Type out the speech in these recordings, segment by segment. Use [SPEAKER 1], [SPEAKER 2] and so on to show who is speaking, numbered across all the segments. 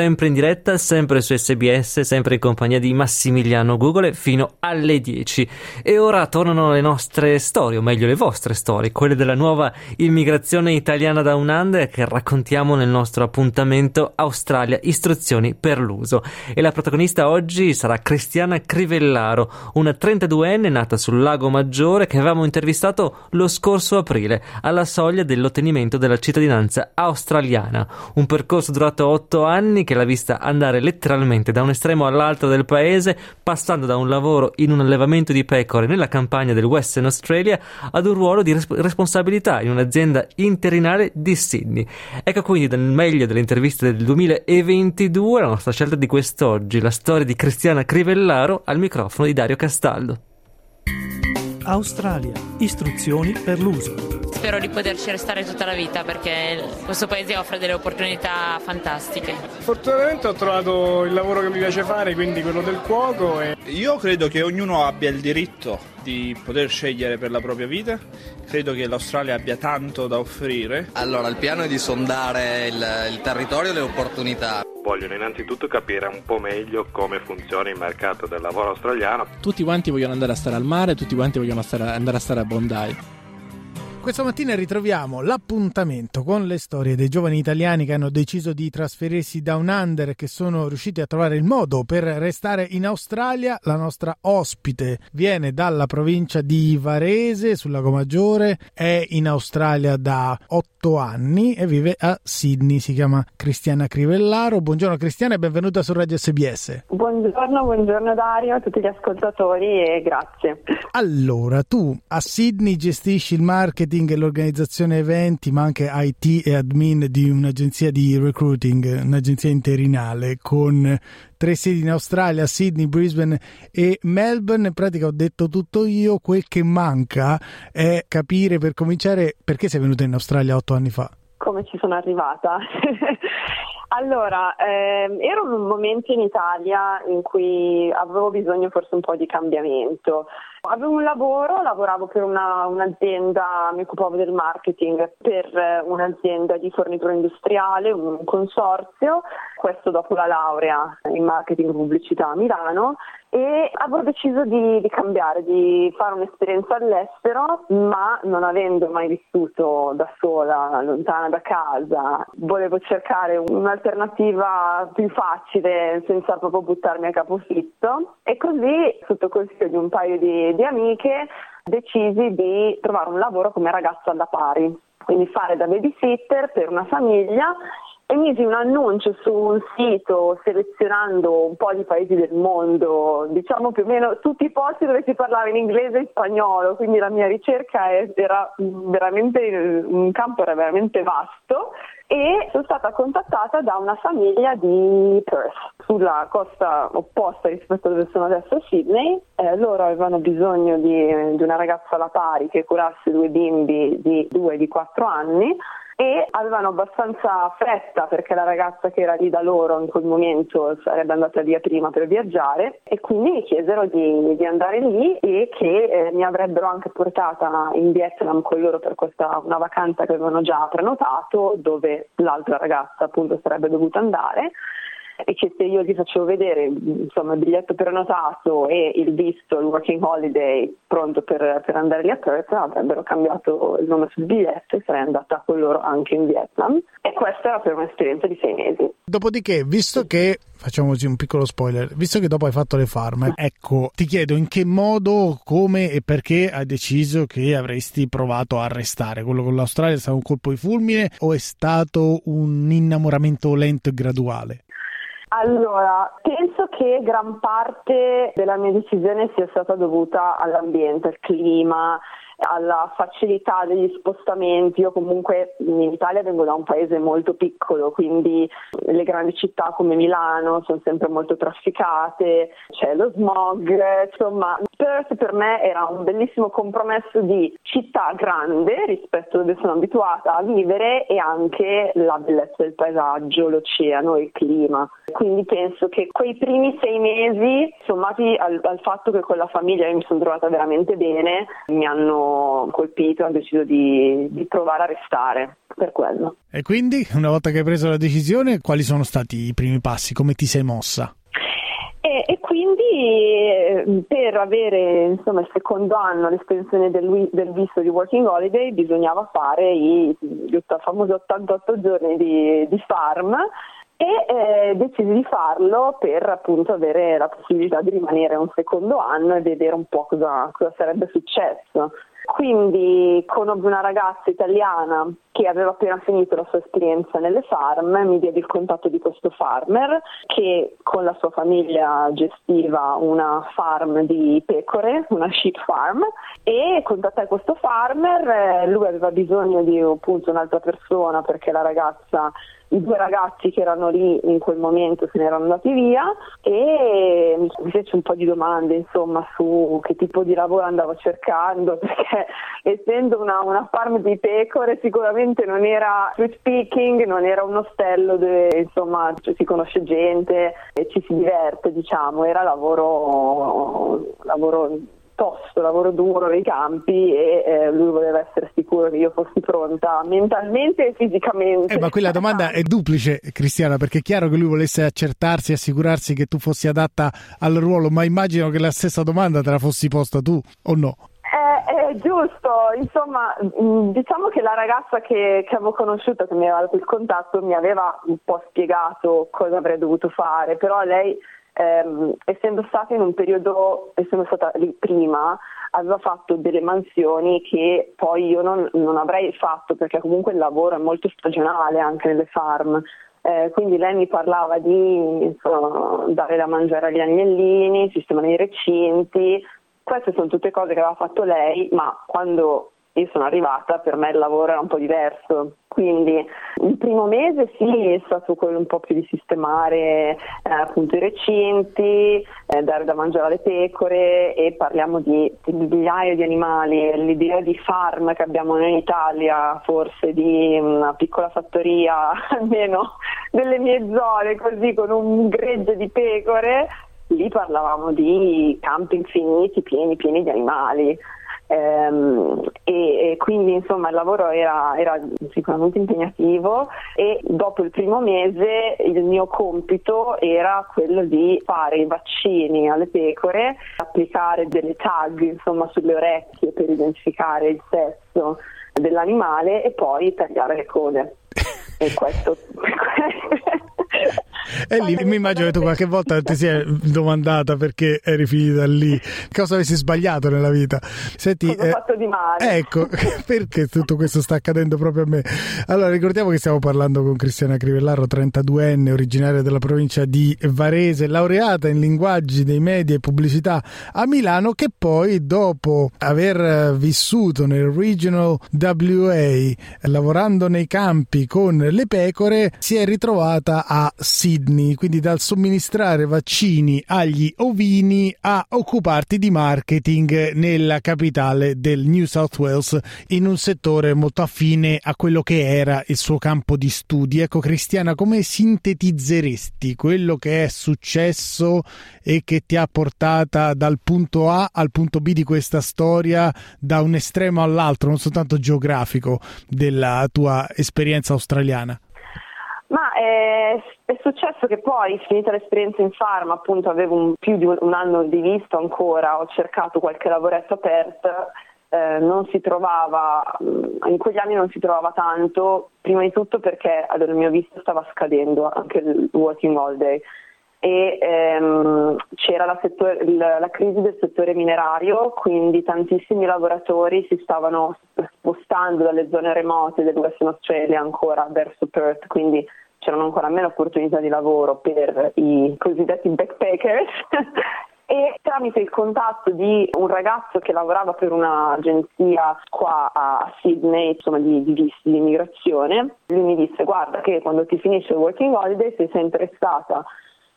[SPEAKER 1] sempre in diretta, sempre su SBS, sempre in compagnia di Massimiliano Google fino alle 10. E ora tornano le nostre storie, o meglio le vostre storie, quelle della nuova immigrazione italiana da un che raccontiamo nel nostro appuntamento Australia Istruzioni per l'uso. E la protagonista oggi sarà Cristiana Crivellaro, una 32enne nata sul Lago Maggiore che avevamo intervistato lo scorso aprile alla soglia dell'ottenimento della cittadinanza australiana. Un percorso durato 8 anni che l'ha vista andare letteralmente da un estremo all'altro del paese, passando da un lavoro in un allevamento di pecore nella campagna del Western Australia ad un ruolo di res- responsabilità in un'azienda interinale di Sydney. Ecco quindi nel meglio delle interviste del 2022 la nostra scelta di quest'oggi, la storia di Cristiana Crivellaro al microfono di Dario Castaldo.
[SPEAKER 2] Australia, istruzioni per l'uso
[SPEAKER 3] spero di poterci restare tutta la vita perché questo paese offre delle opportunità fantastiche.
[SPEAKER 4] Fortunatamente ho trovato il lavoro che mi piace fare, quindi quello del cuoco. E...
[SPEAKER 5] Io credo che ognuno abbia il diritto di poter scegliere per la propria vita. Credo che l'Australia abbia tanto da offrire.
[SPEAKER 6] Allora, il piano è di sondare il, il territorio e le opportunità
[SPEAKER 7] vogliono innanzitutto capire un po' meglio come funziona il mercato del lavoro australiano.
[SPEAKER 8] Tutti quanti vogliono andare a stare al mare, tutti quanti vogliono stare, andare a stare a Bondi.
[SPEAKER 2] Questa mattina ritroviamo l'appuntamento con le storie dei giovani italiani che hanno deciso di trasferirsi da un under e che sono riusciti a trovare il modo per restare in Australia. La nostra ospite viene dalla provincia di Varese sul Lago Maggiore, è in Australia da otto anni e vive a Sydney. Si chiama Cristiana Crivellaro. Buongiorno Cristiana e benvenuta su Radio SBS.
[SPEAKER 9] Buongiorno, buongiorno Dario a tutti gli ascoltatori e grazie.
[SPEAKER 2] Allora, tu a Sydney gestisci il marketing marketing e l'organizzazione eventi, ma anche IT e admin di un'agenzia di recruiting, un'agenzia interinale con tre sedi in Australia, Sydney, Brisbane e Melbourne. In pratica ho detto tutto io, quel che manca è capire per cominciare perché sei venuta in Australia otto anni fa.
[SPEAKER 9] Come ci sono arrivata? Allora, ehm, ero in un momento in Italia in cui avevo bisogno forse un po' di cambiamento. Avevo un lavoro, lavoravo per una, un'azienda, mi occupavo del marketing per eh, un'azienda di fornitura industriale, un consorzio, questo dopo la laurea in marketing pubblicità a Milano e avevo deciso di, di, cambiare, di fare un'esperienza all'estero, ma non avendo mai vissuto da sola, lontana da casa, volevo cercare un'alternativa più facile senza proprio buttarmi a capofitto e così sotto consiglio di un paio di, di amiche decisi di trovare un lavoro come ragazza alla pari, quindi fare da babysitter per una famiglia e misi un annuncio su un sito selezionando un po' di paesi del mondo, diciamo più o meno tutti i posti dove si parlava in inglese e spagnolo, quindi la mia ricerca era veramente, un campo era veramente vasto e sono stata contattata da una famiglia di Perth, sulla costa opposta rispetto a dove sono adesso a Sydney. Eh, loro avevano bisogno di, di una ragazza alla pari che curasse due bimbi di 2 e di 4 anni e avevano abbastanza fretta perché la ragazza che era lì da loro in quel momento sarebbe andata via prima per viaggiare e quindi mi chiesero di, di andare lì e che eh, mi avrebbero anche portata in Vietnam con loro per questa una vacanza che avevano già prenotato dove l'altra ragazza appunto sarebbe dovuta andare e che se io gli facevo vedere insomma, il biglietto prenotato e il visto, il working holiday pronto per, per andare lì a Perth, avrebbero cambiato il nome sul biglietto e sarei andata con loro anche in Vietnam. E questa era per un'esperienza di sei mesi.
[SPEAKER 2] Dopodiché, visto che facciamoci un piccolo spoiler, visto che dopo hai fatto le farm, ecco, ti chiedo in che modo, come e perché hai deciso che avresti provato a restare? Quello con l'Australia è stato un colpo di fulmine o è stato un innamoramento lento e graduale?
[SPEAKER 9] Allora, penso che gran parte della mia decisione sia stata dovuta all'ambiente, al clima, alla facilità degli spostamenti. Io comunque in Italia vengo da un paese molto piccolo, quindi le grandi città come Milano sono sempre molto trafficate, c'è lo smog, insomma Perth per me era un bellissimo compromesso di città grande rispetto a dove sono abituata a vivere e anche la bellezza del paesaggio, l'oceano e il clima. Quindi penso che quei primi sei mesi, sommati al, al fatto che con la famiglia mi sono trovata veramente bene, mi hanno colpito e ho deciso di, di provare a restare per quello.
[SPEAKER 2] E quindi, una volta che hai preso la decisione, quali sono stati i primi passi? Come ti sei mossa?
[SPEAKER 9] E, e, quindi eh, per avere insomma, il secondo anno l'estensione del, del, visto di Working Holiday bisognava fare i, i famosi 88 giorni di, di farm e eh, decisi di farlo per appunto avere la possibilità di rimanere un secondo anno e vedere un po' cosa, cosa sarebbe successo. Quindi conobbi una ragazza italiana che aveva appena finito la sua esperienza nelle farm, mi diede il contatto di questo farmer che con la sua famiglia gestiva una farm di pecore, una sheep farm e contattai questo farmer, lui aveva bisogno di appunto un'altra persona perché la ragazza i due ragazzi che erano lì in quel momento se ne erano andati via e mi fece un po' di domande insomma su che tipo di lavoro andavo cercando perché essendo una, una farm di pecore sicuramente non era street speaking, non era un ostello dove insomma si conosce gente e ci si diverte diciamo, era lavoro, lavoro tosto, lavoro duro nei campi e eh, lui voleva essere sicuro che io fossi pronta mentalmente e fisicamente.
[SPEAKER 2] Eh, ma qui la domanda è duplice, Cristiana, perché è chiaro che lui volesse accertarsi e assicurarsi che tu fossi adatta al ruolo, ma immagino che la stessa domanda te la fossi posta tu o no?
[SPEAKER 9] È, giusto, insomma, mm, diciamo che la ragazza che, che avevo conosciuto, che mi aveva dato il contatto, mi aveva un po' spiegato cosa avrei dovuto fare, però lei ehm, essendo stata in un periodo, essendo stata lì prima, aveva fatto delle mansioni che poi io non, non avrei fatto perché comunque il lavoro è molto stagionale anche nelle farm. Eh, quindi lei mi parlava di insomma, dare da mangiare agli agnellini, sistemare i recinti, queste sono tutte cose che aveva fatto lei, ma quando io sono arrivata, per me il lavoro era un po' diverso. Quindi il primo mese sì è stato quello un po' più di sistemare eh, appunto i recinti, eh, dare da mangiare alle pecore e parliamo di, migliaia di animali. L'idea di farm che abbiamo noi in Italia, forse di una piccola fattoria almeno delle mie zone, così con un gregge di pecore, lì parlavamo di campi infiniti pieni, pieni di animali. Ehm, e, e, quindi insomma il lavoro era, era, sicuramente impegnativo e dopo il primo mese il mio compito era quello di fare i vaccini alle pecore, applicare delle tag insomma, sulle orecchie per identificare il sesso dell'animale e poi tagliare le code. e questo
[SPEAKER 2] E lì mi immagino che tu qualche volta ti sia domandata perché eri finita lì, cosa avessi sbagliato nella vita.
[SPEAKER 9] Senti, cosa eh, fatto di male?
[SPEAKER 2] Ecco, perché tutto questo sta accadendo proprio a me? Allora, ricordiamo che stiamo parlando con Cristiana Crivellaro, 32enne, originaria della provincia di Varese, laureata in linguaggi dei media e pubblicità a Milano, che poi dopo aver vissuto nel Regional WA, lavorando nei campi con le pecore, si è ritrovata a Sydney, quindi dal somministrare vaccini agli ovini a occuparti di marketing nella capitale del New South Wales in un settore molto affine a quello che era il suo campo di studi. Ecco Cristiana, come sintetizzeresti quello che è successo e che ti ha portata dal punto A al punto B di questa storia da un estremo all'altro, non soltanto geografico, della tua esperienza australiana?
[SPEAKER 9] Ma è, è, successo che poi, finita l'esperienza in farma, appunto avevo un, più di un, un, anno di visto ancora, ho cercato qualche lavoretto aperto, eh, non si trovava, in quegli anni non si trovava tanto, prima di tutto perché allora, il mio visto stava scadendo, anche il working holiday, e ehm, c'era la, settore, la, la, crisi del settore minerario, quindi tantissimi lavoratori si stavano spostando dalle zone remote del Western Australia ancora verso Perth, quindi c'erano ancora meno opportunità di lavoro per i cosiddetti backpackers. E tramite il contatto di un ragazzo che lavorava per un'agenzia qua a Sydney, insomma di, di visti di immigrazione, lui mi disse guarda che quando ti finisce il working holiday se sei interessata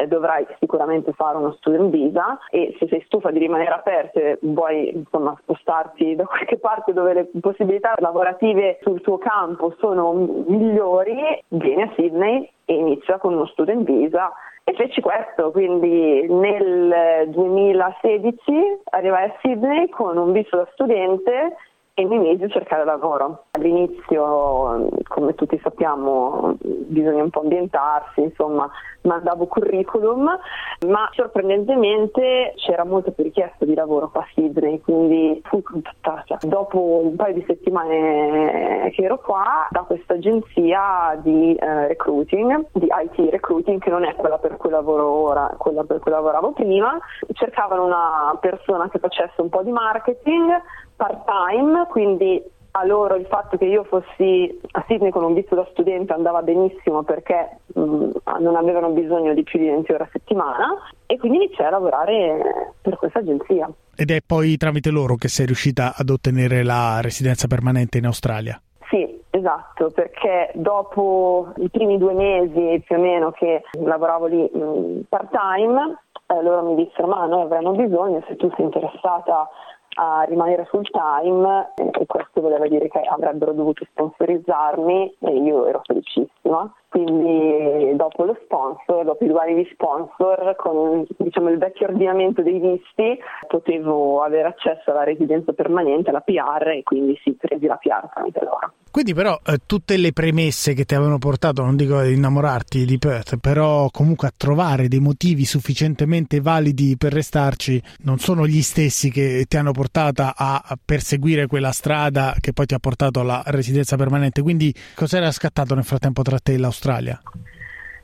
[SPEAKER 9] eh, dovrai sicuramente fare uno student visa e se sei stufa di rimanere aperto e vuoi insomma, spostarti da qualche parte dove le possibilità lavorative sul tuo campo sono migliori, vieni a Sydney e inizia con uno student visa. E feci questo, quindi nel 2016 arrivai a Sydney con un visto da studente e mi misi a cercare lavoro. All'inizio, come tutti sappiamo, bisogna un po' ambientarsi, insomma, mandavo curriculum, ma sorprendentemente c'era molto più richiesta di lavoro qua a Sydney, quindi fui contattata dopo un paio di settimane che ero qua da questa agenzia di eh, recruiting, di IT recruiting, che non è quella per cui lavoro ora, quella per cui lavoravo prima, cercavano una persona che facesse un po' di marketing part time, quindi a loro il fatto che io fossi a Sydney con un visto da studente andava benissimo perché mh, non avevano bisogno di più di 20 ore a settimana e quindi iniziai a lavorare per questa agenzia.
[SPEAKER 2] Ed è poi tramite loro che sei riuscita ad ottenere la residenza permanente in Australia?
[SPEAKER 9] Sì, esatto, perché dopo i primi due mesi più o meno che lavoravo lì part time, eh, loro mi dissero ma noi avremmo bisogno, se tu sei interessata a rimanere full time e questo voleva dire che avrebbero dovuto sponsorizzarmi e io ero felicissima. Quindi dopo lo sponsor, dopo i due anni di sponsor, con diciamo, il vecchio ordinamento dei visti, potevo avere accesso alla residenza permanente, alla PR e quindi si presi la PR tramite loro.
[SPEAKER 2] Quindi però eh, tutte le premesse che ti avevano portato, non dico ad innamorarti di Perth, però comunque a trovare dei motivi sufficientemente validi per restarci, non sono gli stessi che ti hanno portata a perseguire quella strada che poi ti ha portato alla residenza permanente. Quindi cos'era scattato nel frattempo tra te e l'Australia?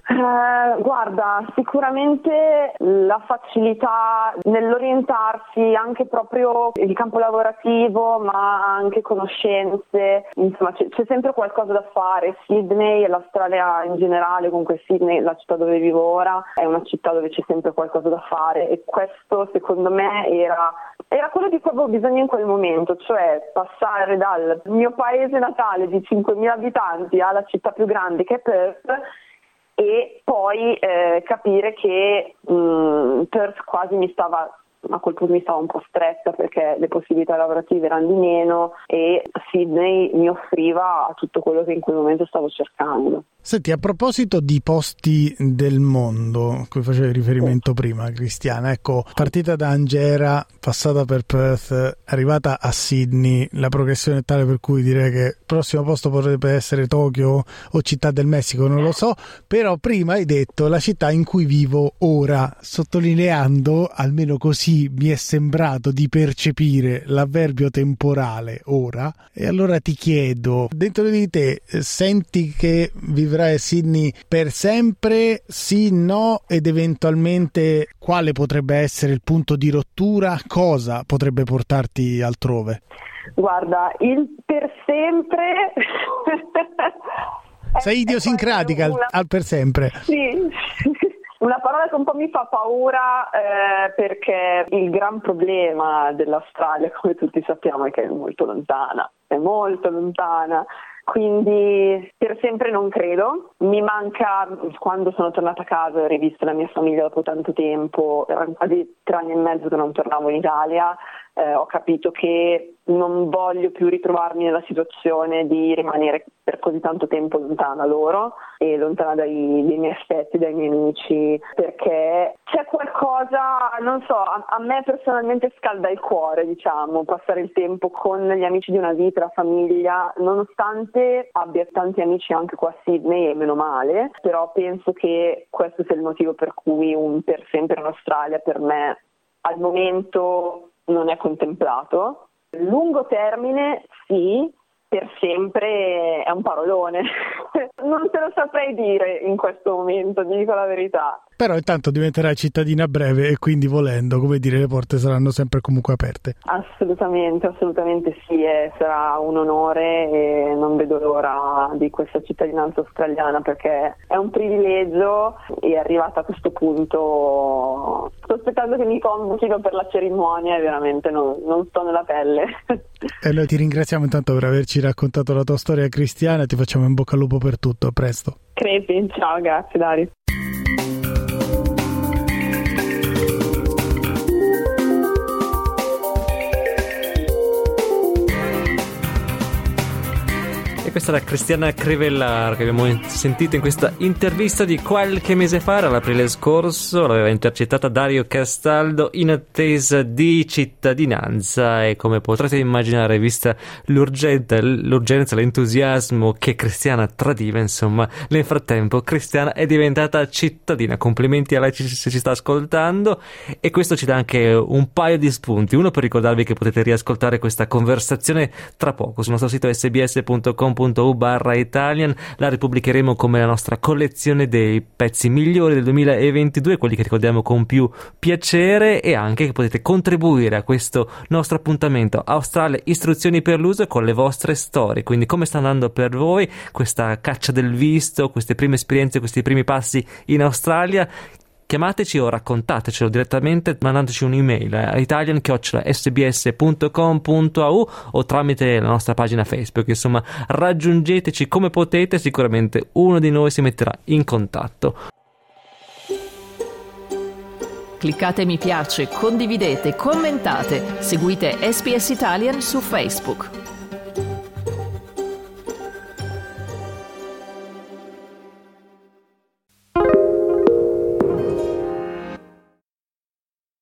[SPEAKER 9] Eh, guarda, sicuramente la facilità nell'orientarsi anche proprio il campo lavorativo, ma anche conoscenze, insomma c'è, c'è, sempre qualcosa da fare. Sydney e l'Australia in generale, comunque Sydney, la città dove vivo ora, è una città dove c'è sempre qualcosa da fare e questo secondo me era, era quello di cui avevo bisogno in quel momento, cioè passare dal mio paese natale di 5.000 abitanti alla città più grande che è Perth e poi eh, capire che mh, mm, Perth quasi mi stava a quel punto mi stava un po' stretta perché le possibilità lavorative erano di meno e Sydney mi offriva tutto quello che in quel momento stavo cercando.
[SPEAKER 2] Senti, a proposito di posti del mondo, a cui facevi riferimento prima, Cristiana, ecco, partita da Angera, passata per Perth, arrivata a Sydney, la progressione è tale per cui direi che il prossimo posto potrebbe essere Tokyo o Città del Messico, non lo so, però prima hai detto la città in cui vivo ora, sottolineando, almeno così mi è sembrato di percepire l'avverbio temporale ora, e allora ti chiedo, dentro di te senti che vivrai a Sydney per sempre? Sì, no? Ed eventualmente quale potrebbe essere il punto di rottura? Cosa potrebbe portarti altrove?
[SPEAKER 9] Guarda, il per sempre...
[SPEAKER 2] Sei idiosincratica al, al per sempre.
[SPEAKER 9] Sì. Una parola che un po' mi fa paura eh, perché il gran problema dell'Australia, come tutti sappiamo, è che è molto lontana, è molto lontana quindi per sempre non credo. Mi manca quando sono tornata a casa e ho rivisto la mia famiglia dopo tanto tempo, erano quasi tre anni e mezzo che non tornavo in Italia, eh, ho capito che non voglio più ritrovarmi nella situazione di rimanere per così tanto tempo lontana loro e lontana dai, dai, miei aspetti, dai miei amici, perché c'è qualcosa, non so, a, a, me personalmente scalda il cuore, diciamo, passare il tempo con gli amici di una vita, la famiglia, nonostante abbia tanti amici anche qua a Sydney e meno male, però penso che questo sia il motivo per cui un per sempre in Australia per me al momento non è contemplato. Lungo termine sì, per sempre è un parolone. non te lo saprei dire in questo momento, ti dico la verità.
[SPEAKER 2] Però intanto diventerai cittadina a breve e quindi volendo, come dire, le porte saranno sempre comunque aperte.
[SPEAKER 9] Assolutamente, assolutamente sì, eh, sarà un onore e non vedo l'ora di questa cittadinanza australiana perché è un privilegio e arrivata a questo punto sto aspettando che mi convochino per la cerimonia e veramente non, non sto nella pelle.
[SPEAKER 2] e noi ti ringraziamo intanto per averci raccontato la tua storia cristiana e ti facciamo in bocca al lupo per tutto, a presto.
[SPEAKER 9] Crepi, ciao, grazie Dario.
[SPEAKER 1] Questa era Cristiana Crivellar che abbiamo sentito in questa intervista di qualche mese fa, all'aprile scorso, l'aveva intercettata Dario Castaldo in attesa di cittadinanza e come potrete immaginare, vista l'urgenza, l'entusiasmo che Cristiana tradiva, insomma, nel frattempo Cristiana è diventata cittadina. Complimenti a lei se ci sta ascoltando e questo ci dà anche un paio di spunti. Uno per ricordarvi che potete riascoltare questa conversazione tra poco sul nostro sito sbs.com www.radioticino.com.u barra Italian la ripubblicheremo come la nostra collezione dei pezzi migliori del 2022 quelli che ricordiamo con più piacere e anche che potete contribuire a questo nostro appuntamento. Australia istruzioni per l'uso con le vostre storie. Quindi come sta andando per voi questa caccia del visto queste prime esperienze questi primi passi in Australia chiamateci o raccontatecelo direttamente mandandoci un'email a italian.sbs.com.au o tramite la nostra pagina Facebook. Insomma, raggiungeteci come potete, sicuramente uno di noi si metterà in contatto.
[SPEAKER 10] Cliccate mi piace, condividete, commentate, seguite SPS Italian su Facebook.